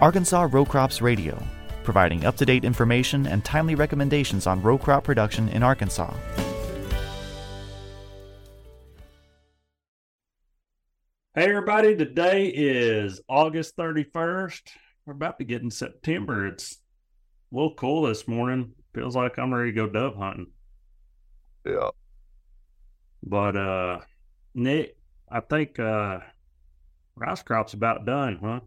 Arkansas Row Crops Radio, providing up to date information and timely recommendations on row crop production in Arkansas. Hey, everybody, today is August 31st. We're about to get in September. It's a little cool this morning. Feels like I'm ready to go dove hunting. Yeah. But, uh, Nick, I think, uh, rice crop's about done, huh?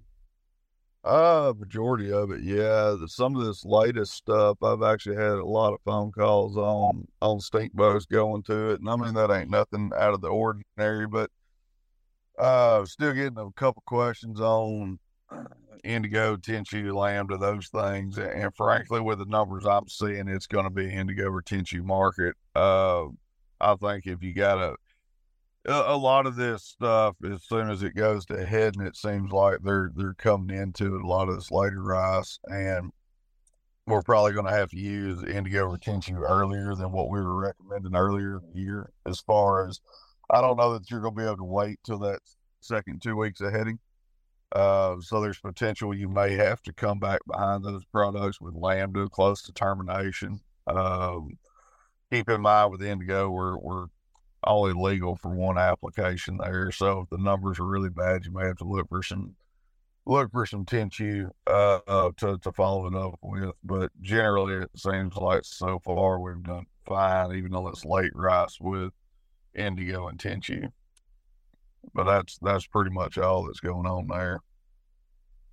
Uh, majority of it, yeah. The, some of this latest stuff, I've actually had a lot of phone calls on on stink bugs going to it, and I mean that ain't nothing out of the ordinary, but uh, still getting a couple questions on Endigo, tenchu, lambda, those things, and frankly, with the numbers I'm seeing, it's going to be Endigo or tenchu market. Uh, I think if you got a a lot of this stuff, as soon as it goes to head, and it seems like they're they're coming into it, a lot of this later rice, and we're probably going to have to use Endigo retention earlier than what we were recommending earlier in the year. As far as I don't know that you're going to be able to wait till that second two weeks of heading. Uh, so there's potential you may have to come back behind those products with lambda close to termination. Um, keep in mind with Endigo, we're we're only legal for one application there. So if the numbers are really bad, you may have to look for some look for some tenchu uh, uh, to to follow it up with. But generally, it seems like so far we've done fine, even though it's late rice with Endigo and tenchu. But that's that's pretty much all that's going on there.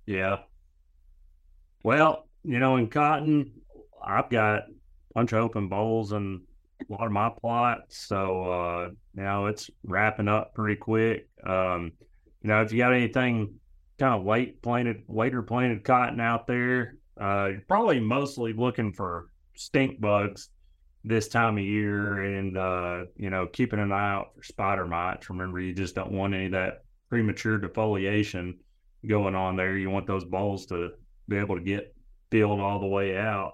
Yeah. Well, you know, in cotton, I've got a bunch of open bolls and a lot of my plots. So, uh, know, it's wrapping up pretty quick. Um, you know, if you got anything kind of late planted, later planted cotton out there, uh, you're probably mostly looking for stink bugs this time of year and, uh, you know, keeping an eye out for spider mites. Remember, you just don't want any of that premature defoliation going on there. You want those bolls to be able to get filled all the way out.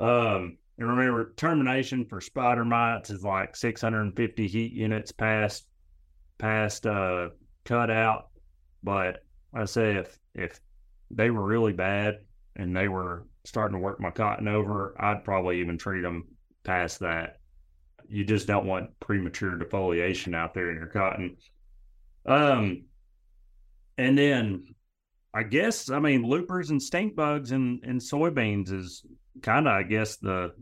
Um, and remember, termination for spider mites is like 650 heat units past past uh, cutout. But I say if if they were really bad and they were starting to work my cotton over, I'd probably even treat them past that. You just don't want premature defoliation out there in your cotton. Um, and then I guess I mean loopers and stink bugs and and soybeans is kind of I guess the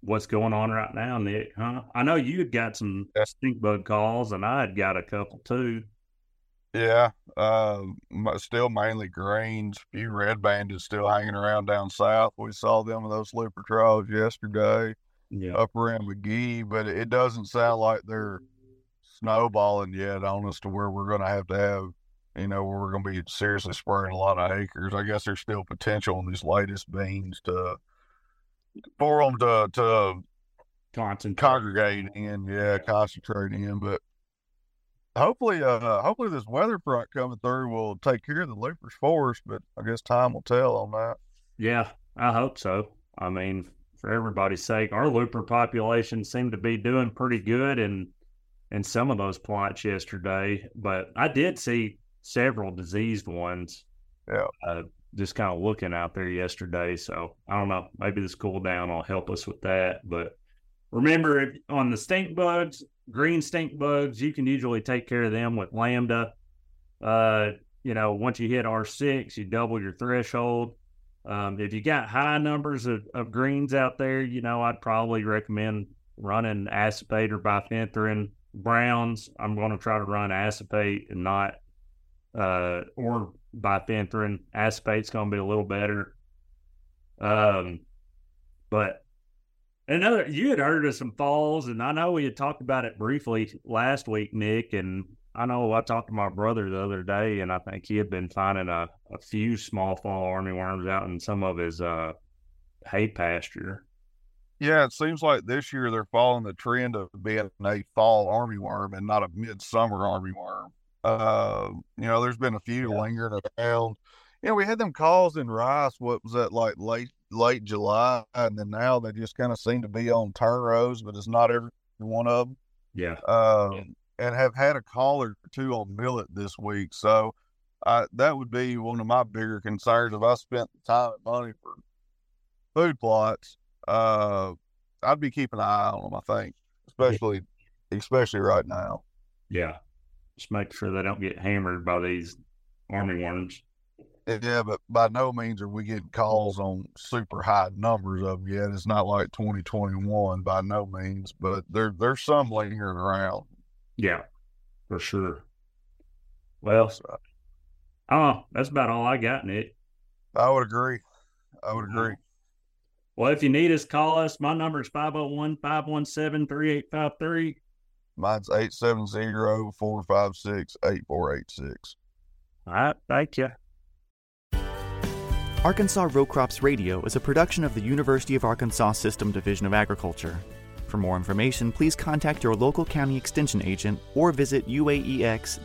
what's going on right now, Nick, huh? I know you had got some stink bug calls, and I had got a couple too. Yeah, uh, still mainly greens. A few red bandeds still hanging around down south. We saw them in those looper trials yesterday. Yeah, up around McGehee, but it doesn't sound like they're snowballing yet on us to where we're going to have to have, you know, where we're going to be seriously spraying a lot of acres. I guess there's still potential in these latest beans to for them to to concentrate, congregate in, yeah, concentrate in. But hopefully, uh, hopefully this weather front coming through will take care of the loopers for us. But I guess time will tell on that. Yeah, I hope so. I mean, for everybody's sake, our looper population seemed to be doing pretty good in in some of those plots yesterday. But I did see several diseased ones. Yeah. Uh, just kind of looking out there yesterday. So I don't know. Maybe this cool down will help us with that. But remember, if, on the stink bugs, green stink bugs, you can usually take care of them with lambda. Uh, you know, once you hit R6, you double your threshold. Um, if you got high numbers of, of greens out there, you know, I'd probably recommend running acephate or bifenthrin. Browns, I'm going to try to run acephate and not, uh, or bifenthrin. Acephate's going to be a little better. Um, but another, you had heard of some falls, and I know we had talked about it briefly last week, Nick. And I know I talked to my brother the other day, and I think he had been finding a, a few small fall armyworms out in some of his uh, hay pasture. Yeah, it seems like this year they're following the trend of being a fall armyworm and not a midsummer armyworm. Uh, you know, there's been a few yeah. lingering around. You know, we had them calls in rice. What was that like late late July, and then now they just kind of seem to be on turn rows, but it's not every one of them. Yeah. Um, yeah. and have had a call or two on millet this week. So I, that would be one of my bigger concerns. If I spent time and money for food plots, uh, I'd be keeping an eye on them. I think, especially, especially right now. Yeah, just make sure they don't get hammered by these army worms. Yeah, but by no means are we getting calls on super high numbers of them yet. It's not like 2021 by no means, but there there's some lingering around. Yeah, for sure. Well, oh, that's about all I got, Nick. I would agree. I would agree. Well, if you need us, call us. My number is 501 517 3853. Mine's 870 456 8486. All right. Thank you. Arkansas Row Crops Radio is a production of the University of Arkansas System Division of Agriculture. For more information, please contact your local county extension agent or visit uaex.uada.edu.